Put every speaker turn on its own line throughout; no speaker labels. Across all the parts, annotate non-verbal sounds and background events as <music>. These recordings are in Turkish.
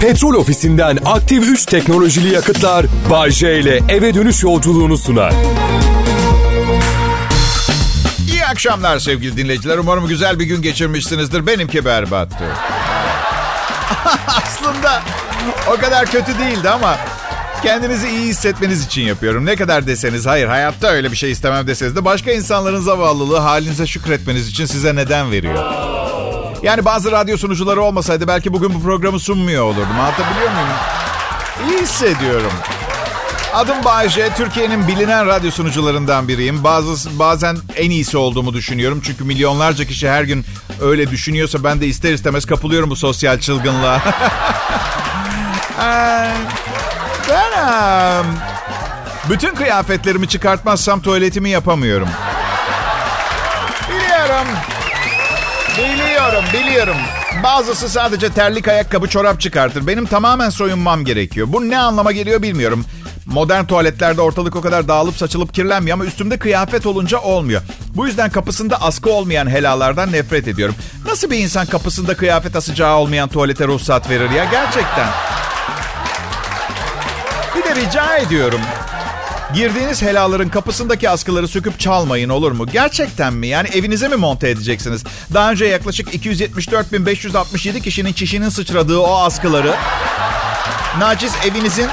Petrol ofisinden aktif 3 teknolojili yakıtlar Bay J ile eve dönüş yolculuğunu sunar.
İyi akşamlar sevgili dinleyiciler. Umarım güzel bir gün geçirmişsinizdir. Benimki berbattı. <laughs> Aslında o kadar kötü değildi ama kendinizi iyi hissetmeniz için yapıyorum. Ne kadar deseniz hayır hayatta öyle bir şey istemem deseniz de başka insanların zavallılığı halinize şükretmeniz için size neden veriyor. Yani bazı radyo sunucuları olmasaydı belki bugün bu programı sunmuyor olurdum. Anlatabiliyor muyum? İyi hissediyorum. Adım Bayece, Türkiye'nin bilinen radyo sunucularından biriyim. Bazı, bazen en iyisi olduğumu düşünüyorum. Çünkü milyonlarca kişi her gün öyle düşünüyorsa ben de ister istemez kapılıyorum bu sosyal çılgınlığa. <laughs> Ee, ben bütün kıyafetlerimi çıkartmazsam tuvaletimi yapamıyorum. Biliyorum. Biliyorum, biliyorum. Bazısı sadece terlik, ayakkabı, çorap çıkartır. Benim tamamen soyunmam gerekiyor. Bu ne anlama geliyor bilmiyorum. Modern tuvaletlerde ortalık o kadar dağılıp saçılıp kirlenmiyor ama üstümde kıyafet olunca olmuyor. Bu yüzden kapısında askı olmayan helalardan nefret ediyorum. Nasıl bir insan kapısında kıyafet asacağı olmayan tuvalete ruhsat verir ya gerçekten? Bir de rica ediyorum. Girdiğiniz helaların kapısındaki askıları söküp çalmayın olur mu? Gerçekten mi? Yani evinize mi monte edeceksiniz? Daha önce yaklaşık 274.567 kişinin çişinin sıçradığı o askıları naciz evinizin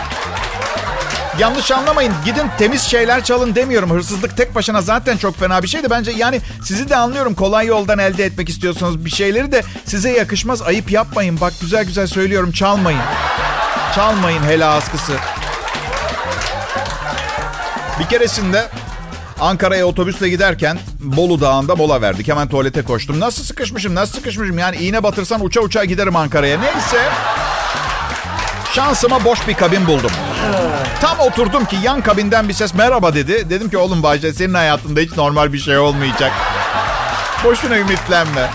Yanlış anlamayın. Gidin temiz şeyler çalın demiyorum. Hırsızlık tek başına zaten çok fena bir şeydi. Bence yani sizi de anlıyorum. Kolay yoldan elde etmek istiyorsanız bir şeyleri de size yakışmaz. Ayıp yapmayın. Bak güzel güzel söylüyorum. Çalmayın. Çalmayın hela askısı. Bir keresinde Ankara'ya otobüsle giderken Bolu Dağı'nda mola verdik. Hemen tuvalete koştum. Nasıl sıkışmışım, nasıl sıkışmışım? Yani iğne batırsan uça uça giderim Ankara'ya. Neyse. Şansıma boş bir kabin buldum. Tam oturdum ki yan kabinden bir ses merhaba dedi. Dedim ki oğlum Bayce senin hayatında hiç normal bir şey olmayacak. Boşuna ümitlenme.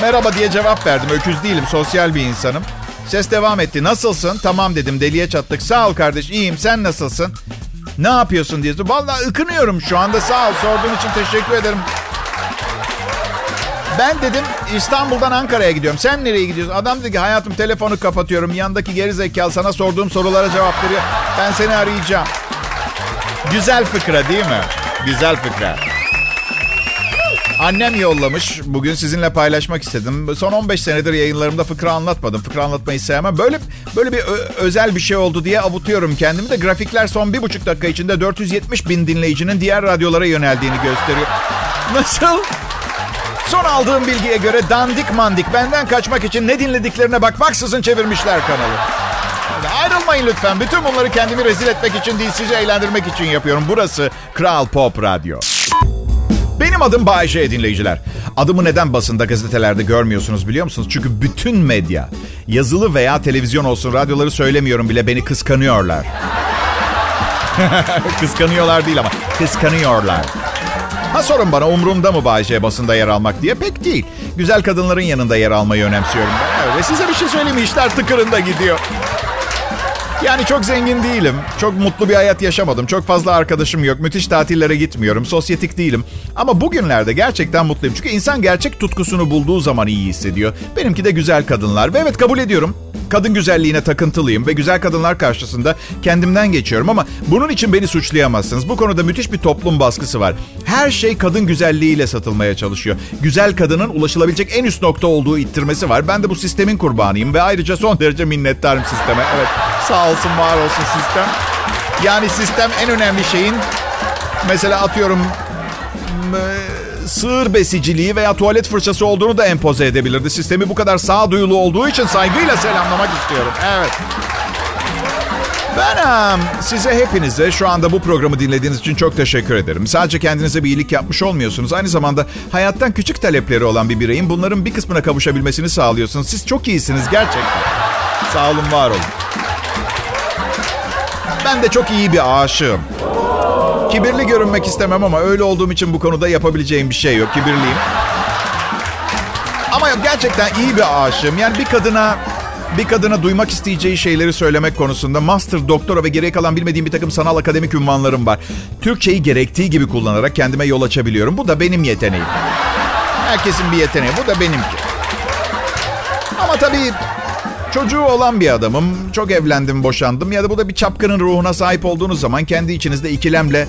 Merhaba diye cevap verdim. Öküz değilim, sosyal bir insanım. Ses devam etti. Nasılsın? Tamam dedim. Deliye çattık. Sağ ol kardeş. İyiyim. Sen nasılsın? Ne yapıyorsun diye. Vallahi ıkınıyorum şu anda. Sağ ol. Sorduğun için teşekkür ederim. Ben dedim İstanbul'dan Ankara'ya gidiyorum. Sen nereye gidiyorsun? Adam dedi ki hayatım telefonu kapatıyorum. Yandaki geri zekalı sana sorduğum sorulara cevap veriyor. Ben seni arayacağım. Güzel fıkra değil mi? Güzel fıkra. Annem yollamış. Bugün sizinle paylaşmak istedim. Son 15 senedir yayınlarımda fıkra anlatmadım. Fıkra anlatmayı sevmem. Böyle böyle bir özel bir şey oldu diye avutuyorum kendimi de. Grafikler son bir buçuk dakika içinde 470 bin dinleyicinin diğer radyolara yöneldiğini gösteriyor. Nasıl? Son aldığım bilgiye göre dandik mandik benden kaçmak için ne dinlediklerine bakmaksızın çevirmişler kanalı. Ayrılmayın lütfen. Bütün bunları kendimi rezil etmek için değil sizi eğlendirmek için yapıyorum. Burası Kral Pop Radyo. Benim adım Bayece dinleyiciler. Adımı neden basında gazetelerde görmüyorsunuz biliyor musunuz? Çünkü bütün medya, yazılı veya televizyon olsun radyoları söylemiyorum bile beni kıskanıyorlar. <laughs> kıskanıyorlar değil ama kıskanıyorlar. Ha sorun bana umurumda mı Bayece basında yer almak diye pek değil. Güzel kadınların yanında yer almayı önemsiyorum. Ve size bir şey söyleyeyim? İşler tıkırında gidiyor. Yani çok zengin değilim. Çok mutlu bir hayat yaşamadım. Çok fazla arkadaşım yok. Müthiş tatillere gitmiyorum. Sosyetik değilim. Ama bugünlerde gerçekten mutluyum. Çünkü insan gerçek tutkusunu bulduğu zaman iyi hissediyor. Benimki de güzel kadınlar. Ve evet kabul ediyorum. Kadın güzelliğine takıntılıyım ve güzel kadınlar karşısında kendimden geçiyorum ama bunun için beni suçlayamazsınız. Bu konuda müthiş bir toplum baskısı var. Her şey kadın güzelliğiyle satılmaya çalışıyor. Güzel kadının ulaşılabilecek en üst nokta olduğu ittirmesi var. Ben de bu sistemin kurbanıyım ve ayrıca son derece minnettarım sisteme. Evet sağ olsun var olsun sistem. Yani sistem en önemli şeyin mesela atıyorum sığır besiciliği veya tuvalet fırçası olduğunu da empoze edebilirdi. Sistemi bu kadar sağduyulu olduğu için saygıyla selamlamak istiyorum. Evet. Ben size hepinize şu anda bu programı dinlediğiniz için çok teşekkür ederim. Sadece kendinize bir iyilik yapmış olmuyorsunuz. Aynı zamanda hayattan küçük talepleri olan bir bireyin bunların bir kısmına kavuşabilmesini sağlıyorsunuz. Siz çok iyisiniz gerçekten. Sağ olun, var olun. Ben de çok iyi bir aşığım. Kibirli görünmek istemem ama öyle olduğum için bu konuda yapabileceğim bir şey yok. Kibirliyim. Ama gerçekten iyi bir aşığım. Yani bir kadına bir kadına duymak isteyeceği şeyleri söylemek konusunda master, doktora ve geriye kalan bilmediğim bir takım sanal akademik ünvanlarım var. Türkçeyi gerektiği gibi kullanarak kendime yol açabiliyorum. Bu da benim yeteneğim. Herkesin bir yeteneği. Bu da benimki. Ama tabii çocuğu olan bir adamım. Çok evlendim, boşandım. Ya da bu da bir çapkının ruhuna sahip olduğunuz zaman kendi içinizde ikilemle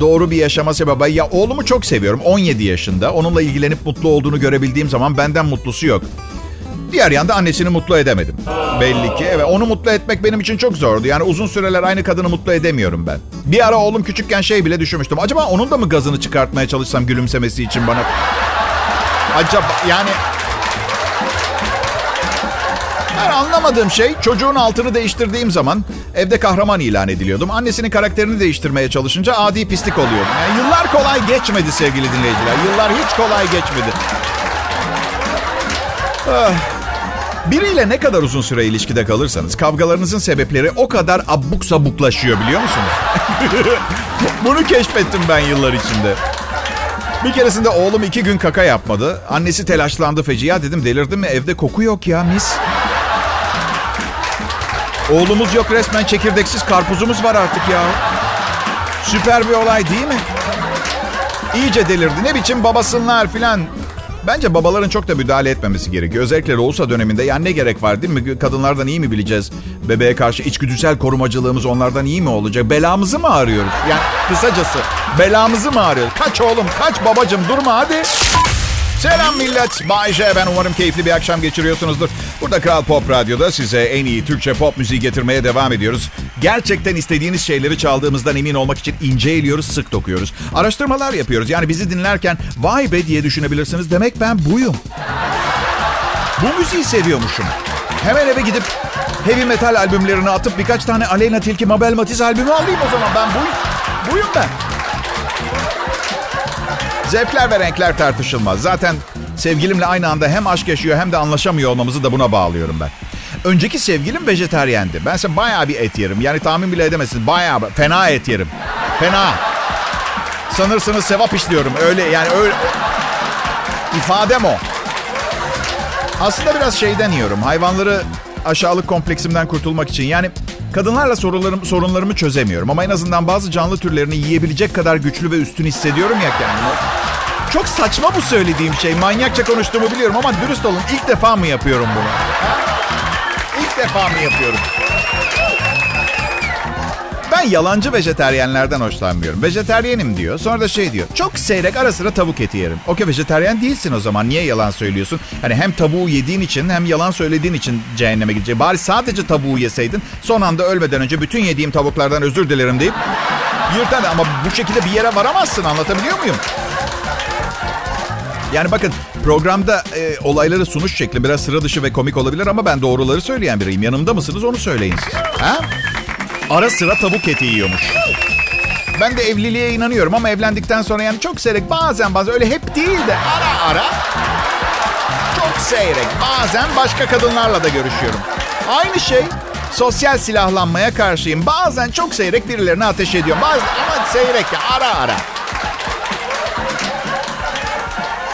doğru bir yaşama sebebi. Ya oğlumu çok seviyorum. 17 yaşında. Onunla ilgilenip mutlu olduğunu görebildiğim zaman benden mutlusu yok. Diğer yanda annesini mutlu edemedim. Belli ki. Evet, onu mutlu etmek benim için çok zordu. Yani uzun süreler aynı kadını mutlu edemiyorum ben. Bir ara oğlum küçükken şey bile düşünmüştüm. Acaba onun da mı gazını çıkartmaya çalışsam gülümsemesi için bana? Acaba yani... Her anlamadığım şey çocuğun altını değiştirdiğim zaman evde kahraman ilan ediliyordum. Annesinin karakterini değiştirmeye çalışınca adi pislik oluyordum. Yani yıllar kolay geçmedi sevgili dinleyiciler. Yıllar hiç kolay geçmedi. Ah. Biriyle ne kadar uzun süre ilişkide kalırsanız kavgalarınızın sebepleri o kadar abuk sabuklaşıyor biliyor musunuz? <laughs> Bunu keşfettim ben yıllar içinde. Bir keresinde oğlum iki gün kaka yapmadı. Annesi telaşlandı feci. Ya dedim delirdin mi evde koku yok ya mis. Oğlumuz yok resmen çekirdeksiz karpuzumuz var artık ya. Süper bir olay değil mi? İyice delirdi. Ne biçim babasınlar filan. Bence babaların çok da müdahale etmemesi gerekiyor. Özellikle Loğusa döneminde yani ne gerek var değil mi? Kadınlardan iyi mi bileceğiz? Bebeğe karşı içgüdüsel korumacılığımız onlardan iyi mi olacak? Belamızı mı arıyoruz? Yani kısacası belamızı mı arıyoruz? Kaç oğlum kaç babacım durma hadi. Selam millet. Bay. Ben umarım keyifli bir akşam geçiriyorsunuzdur. Burada Kral Pop Radyo'da size en iyi Türkçe pop müziği getirmeye devam ediyoruz. Gerçekten istediğiniz şeyleri çaldığımızdan emin olmak için ince eliyoruz, sık dokuyoruz. Araştırmalar yapıyoruz. Yani bizi dinlerken vay be diye düşünebilirsiniz. Demek ben buyum. Bu müziği seviyormuşum. Hemen eve gidip heavy metal albümlerini atıp birkaç tane Aleyna Tilki Mabel Matiz albümü alayım o zaman. Ben buyum. Buyum ben. Zevkler ve renkler tartışılmaz. Zaten sevgilimle aynı anda hem aşk yaşıyor hem de anlaşamıyor olmamızı da buna bağlıyorum ben. Önceki sevgilim vejeteryendi. Ben ise bayağı bir et yerim. Yani tahmin bile edemezsiniz. Bayağı fena et yerim. Fena. Sanırsınız sevap işliyorum. Öyle yani öyle. İfadem o. Aslında biraz şeyden yiyorum. Hayvanları aşağılık kompleksimden kurtulmak için. Yani kadınlarla sorunlarım, sorunlarımı çözemiyorum. Ama en azından bazı canlı türlerini yiyebilecek kadar güçlü ve üstün hissediyorum ya kendimi. Çok saçma bu söylediğim şey. Manyakça konuştuğumu biliyorum ama dürüst olun. İlk defa mı yapıyorum bunu? İlk defa mı yapıyorum? Ben yalancı vejeteryenlerden hoşlanmıyorum. Vejeteryenim diyor. Sonra da şey diyor. Çok seyrek ara sıra tavuk eti yerim. Okey vejeteryen değilsin o zaman. Niye yalan söylüyorsun? Hani hem tavuğu yediğin için hem yalan söylediğin için cehenneme gidecek. Bari sadece tavuğu yeseydin. Son anda ölmeden önce bütün yediğim tavuklardan özür dilerim deyip yırtar. Ama bu şekilde bir yere varamazsın. Anlatabiliyor muyum? Yani bakın programda e, olayları sunuş şekli biraz sıra dışı ve komik olabilir ama ben doğruları söyleyen biriyim. Yanımda mısınız onu söyleyin siz. Ha? Ara sıra tavuk eti yiyormuş. Ben de evliliğe inanıyorum ama evlendikten sonra yani çok seyrek bazen bazen öyle hep değil de ara ara çok seyrek bazen başka kadınlarla da görüşüyorum. Aynı şey sosyal silahlanmaya karşıyım. Bazen çok seyrek birilerine ateş ediyorum. Bazen ama seyrek ya ara ara.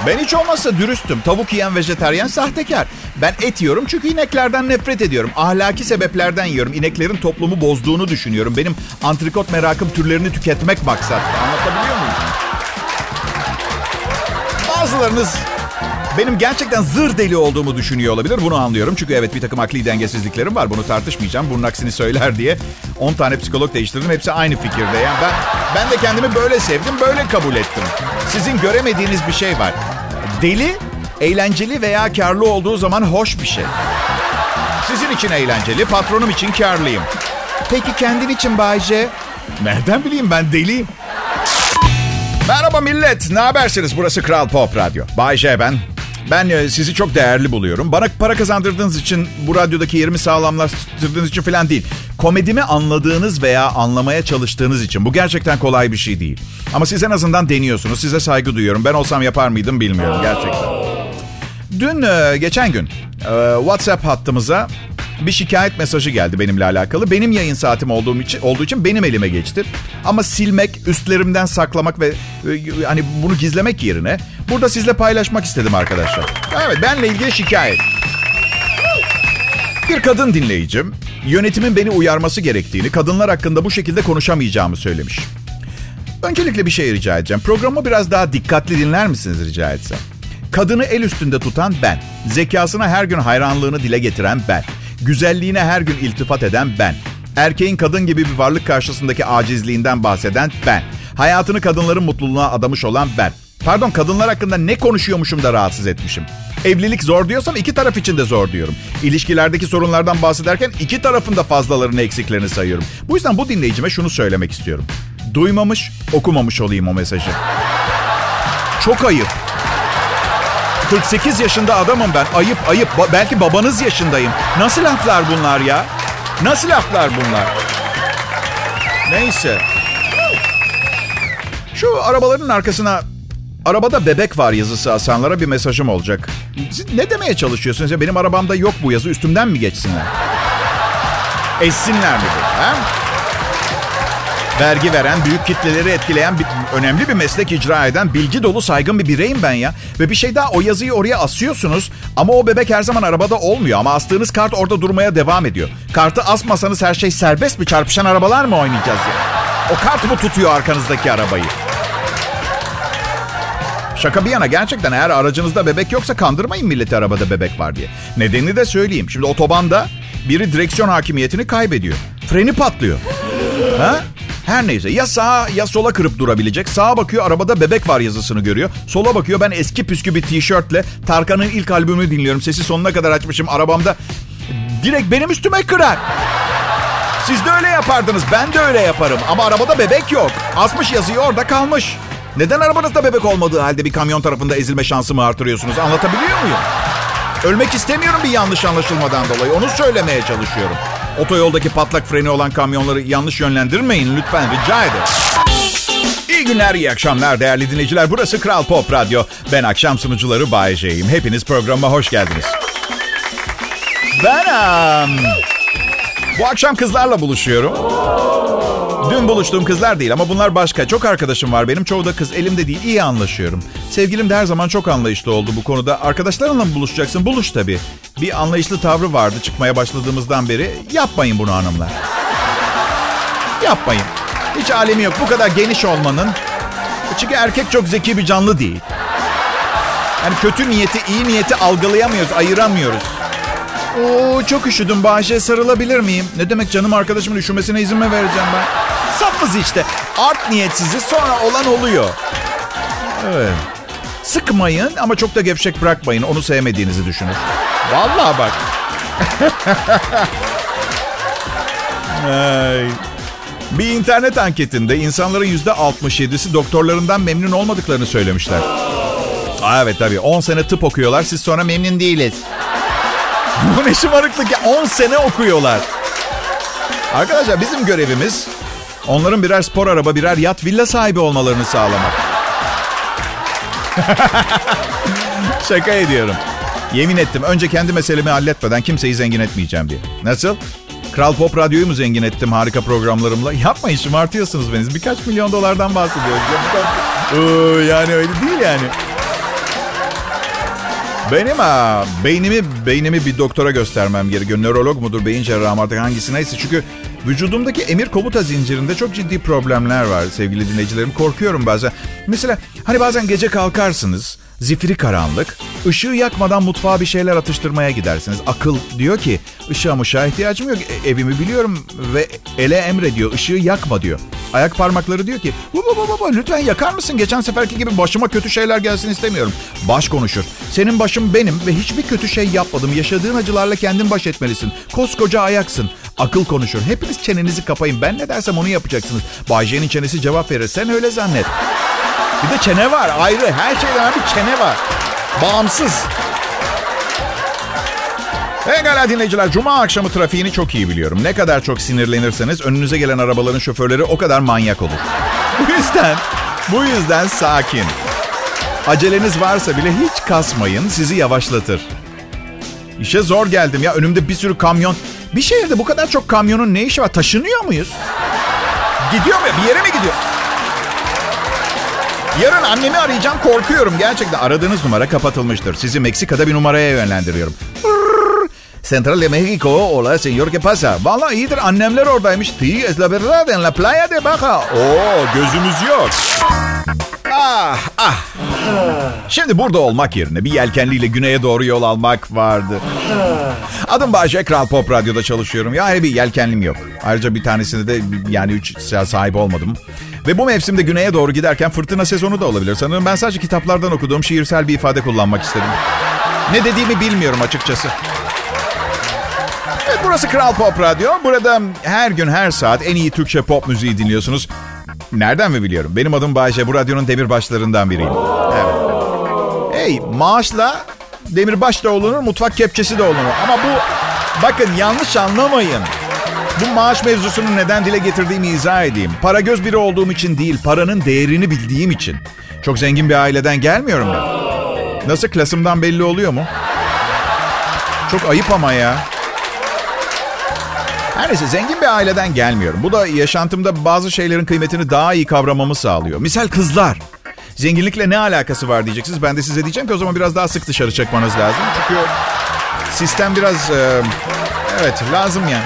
Ben hiç olmazsa dürüstüm. Tavuk yiyen vejeteryen sahtekar. Ben et yiyorum çünkü ineklerden nefret ediyorum. Ahlaki sebeplerden yiyorum. İneklerin toplumu bozduğunu düşünüyorum. Benim antrikot merakım türlerini tüketmek maksat. Anlatabiliyor muyum? Bazılarınız benim gerçekten zır deli olduğumu düşünüyor olabilir. Bunu anlıyorum. Çünkü evet bir takım akli dengesizliklerim var. Bunu tartışmayacağım. Bunun aksini söyler diye 10 tane psikolog değiştirdim. Hepsi aynı fikirde. Yani ben, ben de kendimi böyle sevdim, böyle kabul ettim. Sizin göremediğiniz bir şey var. Deli, eğlenceli veya karlı olduğu zaman hoş bir şey. Sizin için eğlenceli, patronum için karlıyım. Peki kendin için Bayce? Nereden bileyim ben deliyim. Merhaba millet, ne habersiniz? Burası Kral Pop Radyo. Bay J ben. Ben e, sizi çok değerli buluyorum. Bana para kazandırdığınız için, bu radyodaki yerimi sağlamlaştırdığınız için falan değil. Komedimi anladığınız veya anlamaya çalıştığınız için. Bu gerçekten kolay bir şey değil. Ama siz en azından deniyorsunuz. Size saygı duyuyorum. Ben olsam yapar mıydım bilmiyorum gerçekten. Dün, e, geçen gün e, WhatsApp hattımıza bir şikayet mesajı geldi benimle alakalı. Benim yayın saatim olduğum için olduğu için benim elime geçti. Ama silmek, üstlerimden saklamak ve e, hani bunu gizlemek yerine burada sizle paylaşmak istedim arkadaşlar. Evet, benle ilgili şikayet. Bir kadın dinleyicim yönetimin beni uyarması gerektiğini, kadınlar hakkında bu şekilde konuşamayacağımı söylemiş. Öncelikle bir şey rica edeceğim. Programı biraz daha dikkatli dinler misiniz rica etsem? Kadını el üstünde tutan ben. Zekasına her gün hayranlığını dile getiren ben. Güzelliğine her gün iltifat eden ben. Erkeğin kadın gibi bir varlık karşısındaki acizliğinden bahseden ben. Hayatını kadınların mutluluğuna adamış olan ben. Pardon kadınlar hakkında ne konuşuyormuşum da rahatsız etmişim. Evlilik zor diyorsam iki taraf için de zor diyorum. İlişkilerdeki sorunlardan bahsederken iki tarafın da fazlalarını eksiklerini sayıyorum. Bu yüzden bu dinleyicime şunu söylemek istiyorum. Duymamış, okumamış olayım o mesajı. Çok ayıp. 48 yaşında adamım ben. Ayıp ayıp. Ba- belki babanız yaşındayım. Nasıl laflar bunlar ya? Nasıl laflar bunlar? Neyse. Şu arabaların arkasına arabada bebek var yazısı asanlara bir mesajım olacak. Siz ne demeye çalışıyorsunuz ya? Benim arabamda yok bu yazı. Üstümden mi geçsinler? Essinler mi? Ha? Vergi veren, büyük kitleleri etkileyen, bir, önemli bir meslek icra eden, bilgi dolu, saygın bir bireyim ben ya. Ve bir şey daha o yazıyı oraya asıyorsunuz ama o bebek her zaman arabada olmuyor. Ama astığınız kart orada durmaya devam ediyor. Kartı asmasanız her şey serbest mi? Çarpışan arabalar mı oynayacağız ya? O kart mı tutuyor arkanızdaki arabayı? Şaka bir yana gerçekten eğer aracınızda bebek yoksa kandırmayın milleti arabada bebek var diye. Nedenini de söyleyeyim. Şimdi otobanda biri direksiyon hakimiyetini kaybediyor. Freni patlıyor. Ha? Her neyse ya sağa ya sola kırıp durabilecek. Sağa bakıyor arabada bebek var yazısını görüyor. Sola bakıyor ben eski püskü bir tişörtle Tarkan'ın ilk albümünü dinliyorum. Sesi sonuna kadar açmışım arabamda. Direkt benim üstüme kırar. Siz de öyle yapardınız. Ben de öyle yaparım. Ama arabada bebek yok. Asmış yazıyı orada kalmış. Neden arabanızda bebek olmadığı halde bir kamyon tarafında ezilme şansımı artırıyorsunuz? Anlatabiliyor muyum? Ölmek istemiyorum bir yanlış anlaşılmadan dolayı. Onu söylemeye çalışıyorum. Otoyoldaki patlak freni olan kamyonları yanlış yönlendirmeyin lütfen rica ederim. İyi günler, iyi akşamlar değerli dinleyiciler. Burası Kral Pop Radyo. Ben akşam sunucuları Bay J'yim. Hepiniz programa hoş geldiniz. Ben... um, bu akşam kızlarla buluşuyorum. Dün buluştuğum kızlar değil ama bunlar başka. Çok arkadaşım var benim. Çoğu da kız. Elimde değil. İyi anlaşıyorum. Sevgilim de her zaman çok anlayışlı oldu bu konuda. Arkadaşlarınla mı buluşacaksın? Buluş tabii. Bir anlayışlı tavrı vardı çıkmaya başladığımızdan beri. Yapmayın bunu hanımlar. Yapmayın. Hiç alemi yok. Bu kadar geniş olmanın. Çünkü erkek çok zeki bir canlı değil. Yani kötü niyeti, iyi niyeti algılayamıyoruz, ayıramıyoruz. Oo çok üşüdüm Bahçe sarılabilir miyim? Ne demek canım arkadaşımın üşümesine izin mi vereceğim ben? Safız işte. Art niyetsizi sonra olan oluyor. Evet. Sıkmayın ama çok da gevşek bırakmayın. Onu sevmediğinizi düşünür. Vallahi bak. <laughs> Ay. Bir internet anketinde insanların %67'si doktorlarından memnun olmadıklarını söylemişler. Aa, evet tabii 10 sene tıp okuyorlar siz sonra memnun değiliz. Bu ne şımarıklık ya 10 sene okuyorlar. Arkadaşlar bizim görevimiz onların birer spor araba birer yat villa sahibi olmalarını sağlamak. <laughs> Şaka ediyorum. Yemin ettim önce kendi meselemi halletmeden kimseyi zengin etmeyeceğim diye. Nasıl? Kral Pop Radyo'yu mu zengin ettim harika programlarımla? Yapmayın şımartıyorsunuz beni. Birkaç milyon dolardan bahsediyoruz. Ya, yani öyle değil yani. Benim ha, beynimi beynimi bir doktora göstermem gerekiyor. Nörolog mudur, beyin cerrahı artık hangisi neyse. Çünkü vücudumdaki emir komuta zincirinde çok ciddi problemler var sevgili dinleyicilerim. Korkuyorum bazen. Mesela hani bazen gece kalkarsınız, zifiri karanlık, ışığı yakmadan mutfağa bir şeyler atıştırmaya gidersiniz. Akıl diyor ki ışığa mışığa ihtiyacım yok. E, evimi biliyorum ve ele emrediyor ışığı yakma diyor. Ayak parmakları diyor ki baba baba baba lütfen yakar mısın? Geçen seferki gibi başıma kötü şeyler gelsin istemiyorum. Baş konuşur. Senin başım benim ve hiçbir kötü şey yapmadım. Yaşadığın acılarla kendin baş etmelisin. Koskoca ayaksın. Akıl konuşur. Hepiniz çenenizi kapayın. Ben ne dersem onu yapacaksınız. Bay J'nin çenesi cevap verir. Sen öyle zannet. Bir de çene var ayrı. Her şeyden bir çene var. Bağımsız. Pekala dinleyiciler. Cuma akşamı trafiğini çok iyi biliyorum. Ne kadar çok sinirlenirseniz önünüze gelen arabaların şoförleri o kadar manyak olur. <laughs> Bu yüzden, bu yüzden sakin. Aceleniz varsa bile hiç kasmayın. Sizi yavaşlatır. İşe zor geldim ya. Önümde bir sürü kamyon. Bir şehirde bu kadar çok kamyonun ne işi var? Taşınıyor muyuz? Gidiyor mu? Bir yere mi gidiyor? Yarın annemi arayacağım korkuyorum gerçekten. Aradığınız numara kapatılmıştır. Sizi Meksika'da bir numaraya yönlendiriyorum. Central de México. Hola señor, ¿qué pasa? Valla iyidir annemler oradaymış. Sí, es la verdad en la playa de Baja. Oo gözümüz yok. Ah ah. Şimdi burada olmak yerine bir yelkenliyle güneye doğru yol almak vardı. Adım Bahçe, Kral Pop Radyo'da çalışıyorum. Yani bir yelkenlim yok. Ayrıca bir tanesinde de yani üç sahip olmadım. Ve bu mevsimde güneye doğru giderken fırtına sezonu da olabilir. Sanırım ben sadece kitaplardan okuduğum şiirsel bir ifade kullanmak istedim. Ne dediğimi bilmiyorum açıkçası. Evet burası Kral Pop Radyo. Burada her gün her saat en iyi Türkçe pop müziği dinliyorsunuz. Nereden mi biliyorum? Benim adım Bayce. Bu radyonun demirbaşlarından biriyim. Evet. Hey maaşla demirbaş da olunur, mutfak kepçesi de olunur. Ama bu bakın yanlış anlamayın. Bu maaş mevzusunu neden dile getirdiğimi izah edeyim. Para göz biri olduğum için değil, paranın değerini bildiğim için. Çok zengin bir aileden gelmiyorum ben. Nasıl klasımdan belli oluyor mu? Çok ayıp ama ya. Her neyse zengin bir aileden gelmiyorum. Bu da yaşantımda bazı şeylerin kıymetini daha iyi kavramamı sağlıyor. Misal kızlar. Zenginlikle ne alakası var diyeceksiniz. Ben de size diyeceğim ki o zaman biraz daha sık dışarı çıkmanız lazım. Çünkü sistem biraz... Evet lazım yani.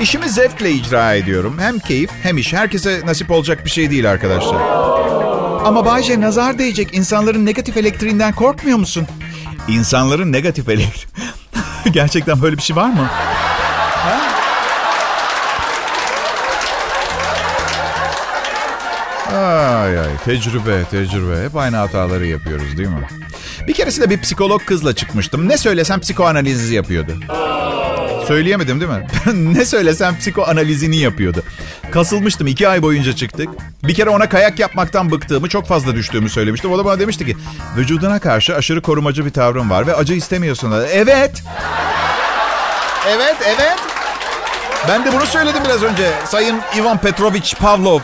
İşimi zevkle icra ediyorum. Hem keyif hem iş. Herkese nasip olacak bir şey değil arkadaşlar. Ama Bayce nazar değecek. İnsanların negatif elektriğinden korkmuyor musun? İnsanların negatif elektriği... <laughs> Gerçekten böyle bir şey var mı? Ay ay tecrübe tecrübe hep aynı hataları yapıyoruz değil mi? Bir keresinde bir psikolog kızla çıkmıştım. Ne söylesem psikoanalizi yapıyordu. Söyleyemedim değil mi? <laughs> ne söylesem psikoanalizini yapıyordu. Kasılmıştım. iki ay boyunca çıktık. Bir kere ona kayak yapmaktan bıktığımı, çok fazla düştüğümü söylemiştim. O da bana demişti ki, vücuduna karşı aşırı korumacı bir tavrın var ve acı istemiyorsun. Evet. Evet, evet. Ben de bunu söyledim biraz önce. Sayın Ivan Petrovich Pavlov.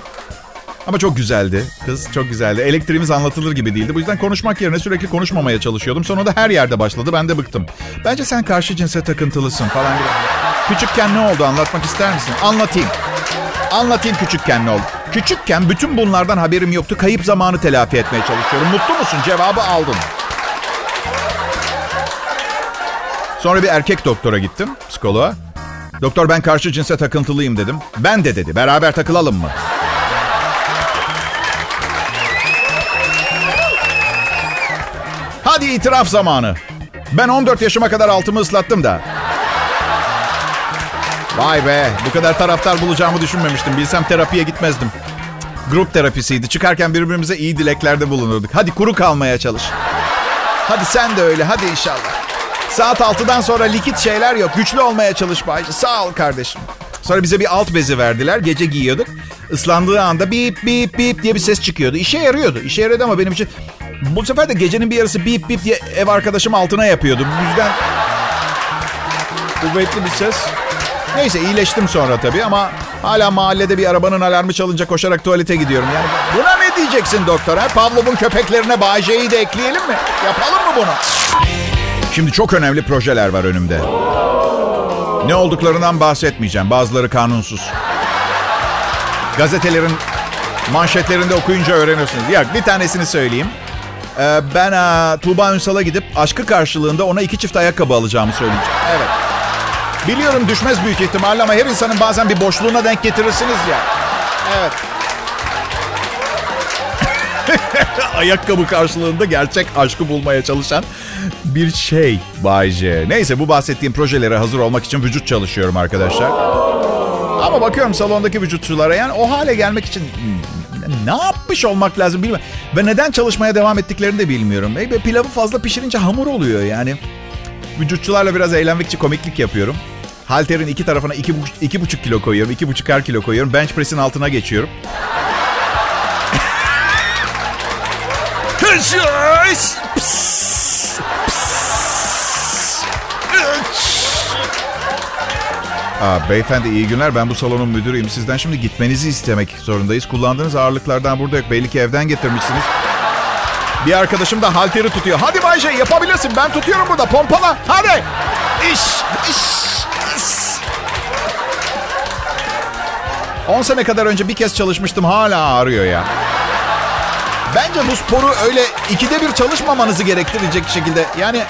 Ama çok güzeldi. Kız çok güzeldi. Elektriğimiz anlatılır gibi değildi. Bu yüzden konuşmak yerine sürekli konuşmamaya çalışıyordum. Sonra da her yerde başladı. Ben de bıktım. Bence sen karşı cinse takıntılısın falan. Küçükken ne oldu anlatmak ister misin? Anlatayım. Anlatayım küçükken ne oldu. Küçükken bütün bunlardan haberim yoktu. Kayıp zamanı telafi etmeye çalışıyorum. Mutlu musun? Cevabı aldım. Sonra bir erkek doktora gittim. Psikoloğa. Doktor ben karşı cinse takıntılıyım dedim. Ben de dedi. Beraber takılalım mı? Hadi itiraf zamanı. Ben 14 yaşıma kadar altımı ıslattım da. Vay be bu kadar taraftar bulacağımı düşünmemiştim. Bilsem terapiye gitmezdim. Grup terapisiydi. Çıkarken birbirimize iyi dileklerde bulunurduk. Hadi kuru kalmaya çalış. Hadi sen de öyle hadi inşallah. Saat 6'dan sonra likit şeyler yok. Güçlü olmaya çalış Bayce. Sağ ol kardeşim. Sonra bize bir alt bezi verdiler. Gece giyiyorduk. Islandığı anda bip bip bip diye bir ses çıkıyordu. İşe yarıyordu. İşe yarıyordu ama benim için bu sefer de gecenin bir yarısı bip bip diye ev arkadaşım altına yapıyordu. Bu yüzden kuvvetli bir ses. Neyse iyileştim sonra tabii ama hala mahallede bir arabanın alarmı çalınca koşarak tuvalete gidiyorum. Yani buna ne diyeceksin doktor? Ha? Pavlov'un köpeklerine Bayce'yi de ekleyelim mi? Yapalım mı bunu? Şimdi çok önemli projeler var önümde. Ne olduklarından bahsetmeyeceğim. Bazıları kanunsuz. Gazetelerin manşetlerinde okuyunca öğrenirsiniz. Ya bir tanesini söyleyeyim. Ee, ben a, Tuğba Ünsal'a gidip aşkı karşılığında ona iki çift ayakkabı alacağımı söyleyeceğim. Evet. Biliyorum düşmez büyük ihtimalle ama her insanın bazen bir boşluğuna denk getirirsiniz ya. Evet. <laughs> Ayakkabı karşılığında gerçek aşkı bulmaya çalışan bir şey Bay J. Neyse bu bahsettiğim projelere hazır olmak için vücut çalışıyorum arkadaşlar. Ama bakıyorum salondaki vücutçulara yani o hale gelmek için ne yapmış olmak lazım bilmiyorum. Ve neden çalışmaya devam ettiklerini de bilmiyorum. E, pilavı fazla pişirince hamur oluyor yani. Vücutçularla biraz eğlenmek için komiklik yapıyorum. Halterin iki tarafına iki, iki buçuk kilo koyuyorum. iki buçuk her kilo koyuyorum. Bench press'in altına geçiyorum. Aa, beyefendi iyi günler. Ben bu salonun müdürüyüm. Sizden şimdi gitmenizi istemek zorundayız. Kullandığınız ağırlıklardan burada yok. Belli ki evden getirmişsiniz. Bir arkadaşım da halteri tutuyor. Hadi Bayce yapabilirsin. Ben tutuyorum burada. Pompala. Hadi. İş. İş. İş. 10 sene kadar önce bir kez çalışmıştım. Hala ağrıyor ya. Bence bu sporu öyle ikide bir çalışmamanızı gerektirecek şekilde. Yani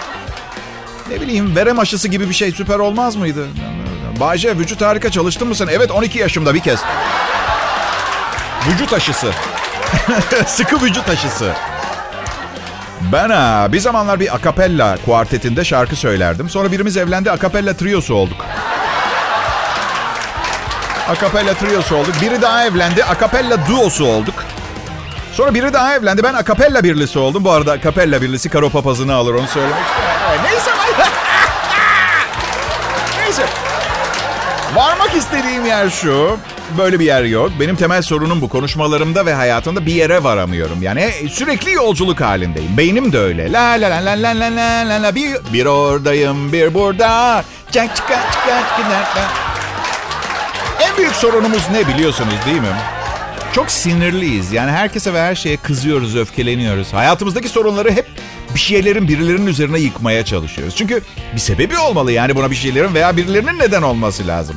ne bileyim verem aşısı gibi bir şey süper olmaz mıydı? Bayce vücut harika çalıştın mı sen? Evet 12 yaşımda bir kez. Vücut aşısı. <laughs> Sıkı vücut aşısı. Ben ha, bir zamanlar bir akapella kuartetinde şarkı söylerdim. Sonra birimiz evlendi, akapella triosu olduk. Akapella triosu olduk. Biri daha evlendi, akapella duosu olduk. Sonra biri daha evlendi, ben akapella birlisi oldum. Bu arada akapella birlisi karo papazını alır, onu söylemek. Neyse. <laughs> Neyse. Varmak istediğim yer şu. Böyle bir yer yok. Benim temel sorunum bu. Konuşmalarımda ve hayatımda bir yere varamıyorum. Yani sürekli yolculuk halindeyim. Beynim de öyle. La la la la la la la la la bir, bir oradayım bir burada. Çak çıka çıka çıka En büyük sorunumuz ne biliyorsunuz değil mi? Çok sinirliyiz. Yani herkese ve her şeye kızıyoruz, öfkeleniyoruz. Hayatımızdaki sorunları hep bir şeylerin birilerinin üzerine yıkmaya çalışıyoruz. Çünkü bir sebebi olmalı yani buna bir şeylerin veya birilerinin neden olması lazım.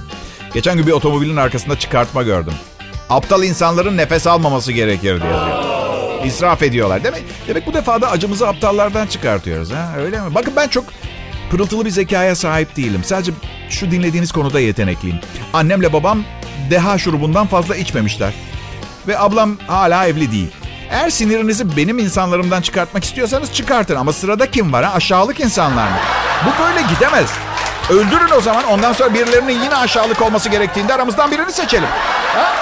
Geçen gün bir otomobilin arkasında çıkartma gördüm. Aptal insanların nefes almaması gerekir diye yazıyor. İsraf ediyorlar. Demek, demek bu defa da acımızı aptallardan çıkartıyoruz. Ha? Öyle mi? Bakın ben çok pırıltılı bir zekaya sahip değilim. Sadece şu dinlediğiniz konuda yetenekliyim. Annemle babam deha şurubundan fazla içmemişler. Ve ablam hala evli değil. Eğer sinirinizi benim insanlarımdan çıkartmak istiyorsanız çıkartın. Ama sırada kim var ha? Aşağılık insanlar mı? Bu böyle gidemez. Öldürün o zaman. Ondan sonra birilerinin yine aşağılık olması gerektiğinde aramızdan birini seçelim. Ha?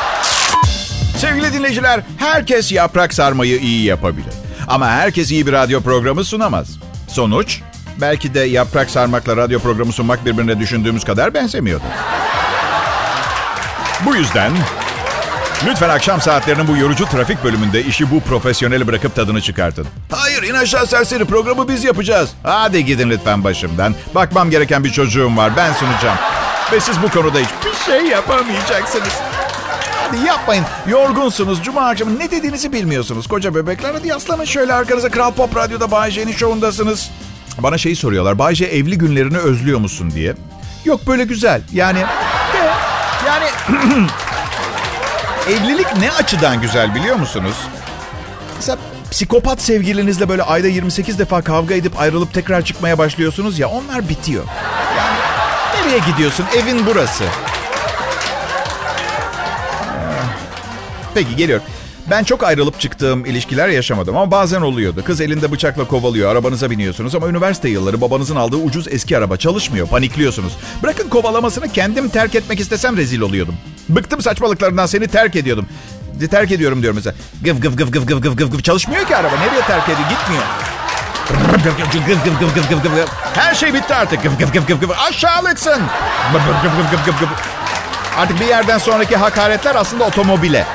Sevgili dinleyiciler, herkes yaprak sarmayı iyi yapabilir. Ama herkes iyi bir radyo programı sunamaz. Sonuç, belki de yaprak sarmakla radyo programı sunmak birbirine düşündüğümüz kadar benzemiyordu. Bu yüzden Lütfen akşam saatlerinin bu yorucu trafik bölümünde işi bu profesyoneli bırakıp tadını çıkartın. Hayır in aşağı serseri programı biz yapacağız. Hadi gidin lütfen başımdan. Bakmam gereken bir çocuğum var ben sunacağım. Ve siz bu konuda hiçbir şey yapamayacaksınız. Hadi yapmayın. Yorgunsunuz. Cuma akşamı ne dediğinizi bilmiyorsunuz. Koca bebekler hadi yaslanın şöyle arkanıza. Kral Pop Radyo'da Bay J'nin şovundasınız. Bana şeyi soruyorlar. Bay J evli günlerini özlüyor musun diye. Yok böyle güzel. Yani... Yani... <clears throat> Evlilik ne açıdan güzel biliyor musunuz? Mesela psikopat sevgilinizle böyle ayda 28 defa kavga edip ayrılıp tekrar çıkmaya başlıyorsunuz ya onlar bitiyor. Yani nereye gidiyorsun? Evin burası. Peki geliyorum. Ben çok ayrılıp çıktığım ilişkiler yaşamadım ama bazen oluyordu. Kız elinde bıçakla kovalıyor, arabanıza biniyorsunuz ama üniversite yılları babanızın aldığı ucuz eski araba çalışmıyor, panikliyorsunuz. Bırakın kovalamasını kendim terk etmek istesem rezil oluyordum. Bıktım saçmalıklarından seni terk ediyordum. Terk ediyorum diyorum mesela. Gıv gıv gıv gıv gıv gıv gıv gıv çalışmıyor ki araba. Nereye terk ediyor? Gitmiyor. Gıv gıv gıv gıv gıv gıv gıv. Her şey bitti artık. Gıv gıv gıv gıv gıv. Aşağılıksın. Gıv gıv gıv gıv gıv. Artık bir yerden sonraki hakaretler aslında otomobile.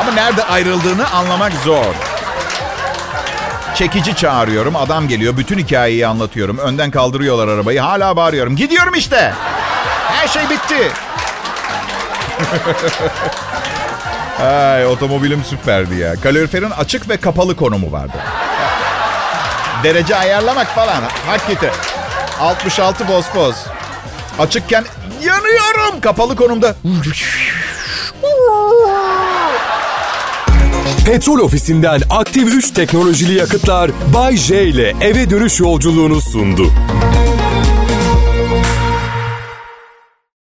Ama nerede ayrıldığını anlamak zor. Çekici çağırıyorum. Adam geliyor. Bütün hikayeyi anlatıyorum. Önden kaldırıyorlar arabayı. Hala bağırıyorum. Gidiyorum işte. Her şey bitti. <laughs> Ay otomobilim süperdi ya. Kaloriferin açık ve kapalı konumu vardı. Derece ayarlamak falan. Hakikaten. 66 fosfoz. Açıkken yanıyorum. Kapalı konumda.
Petrol ofisinden aktif 3 teknolojili yakıtlar Bay J ile eve dönüş yolculuğunu sundu.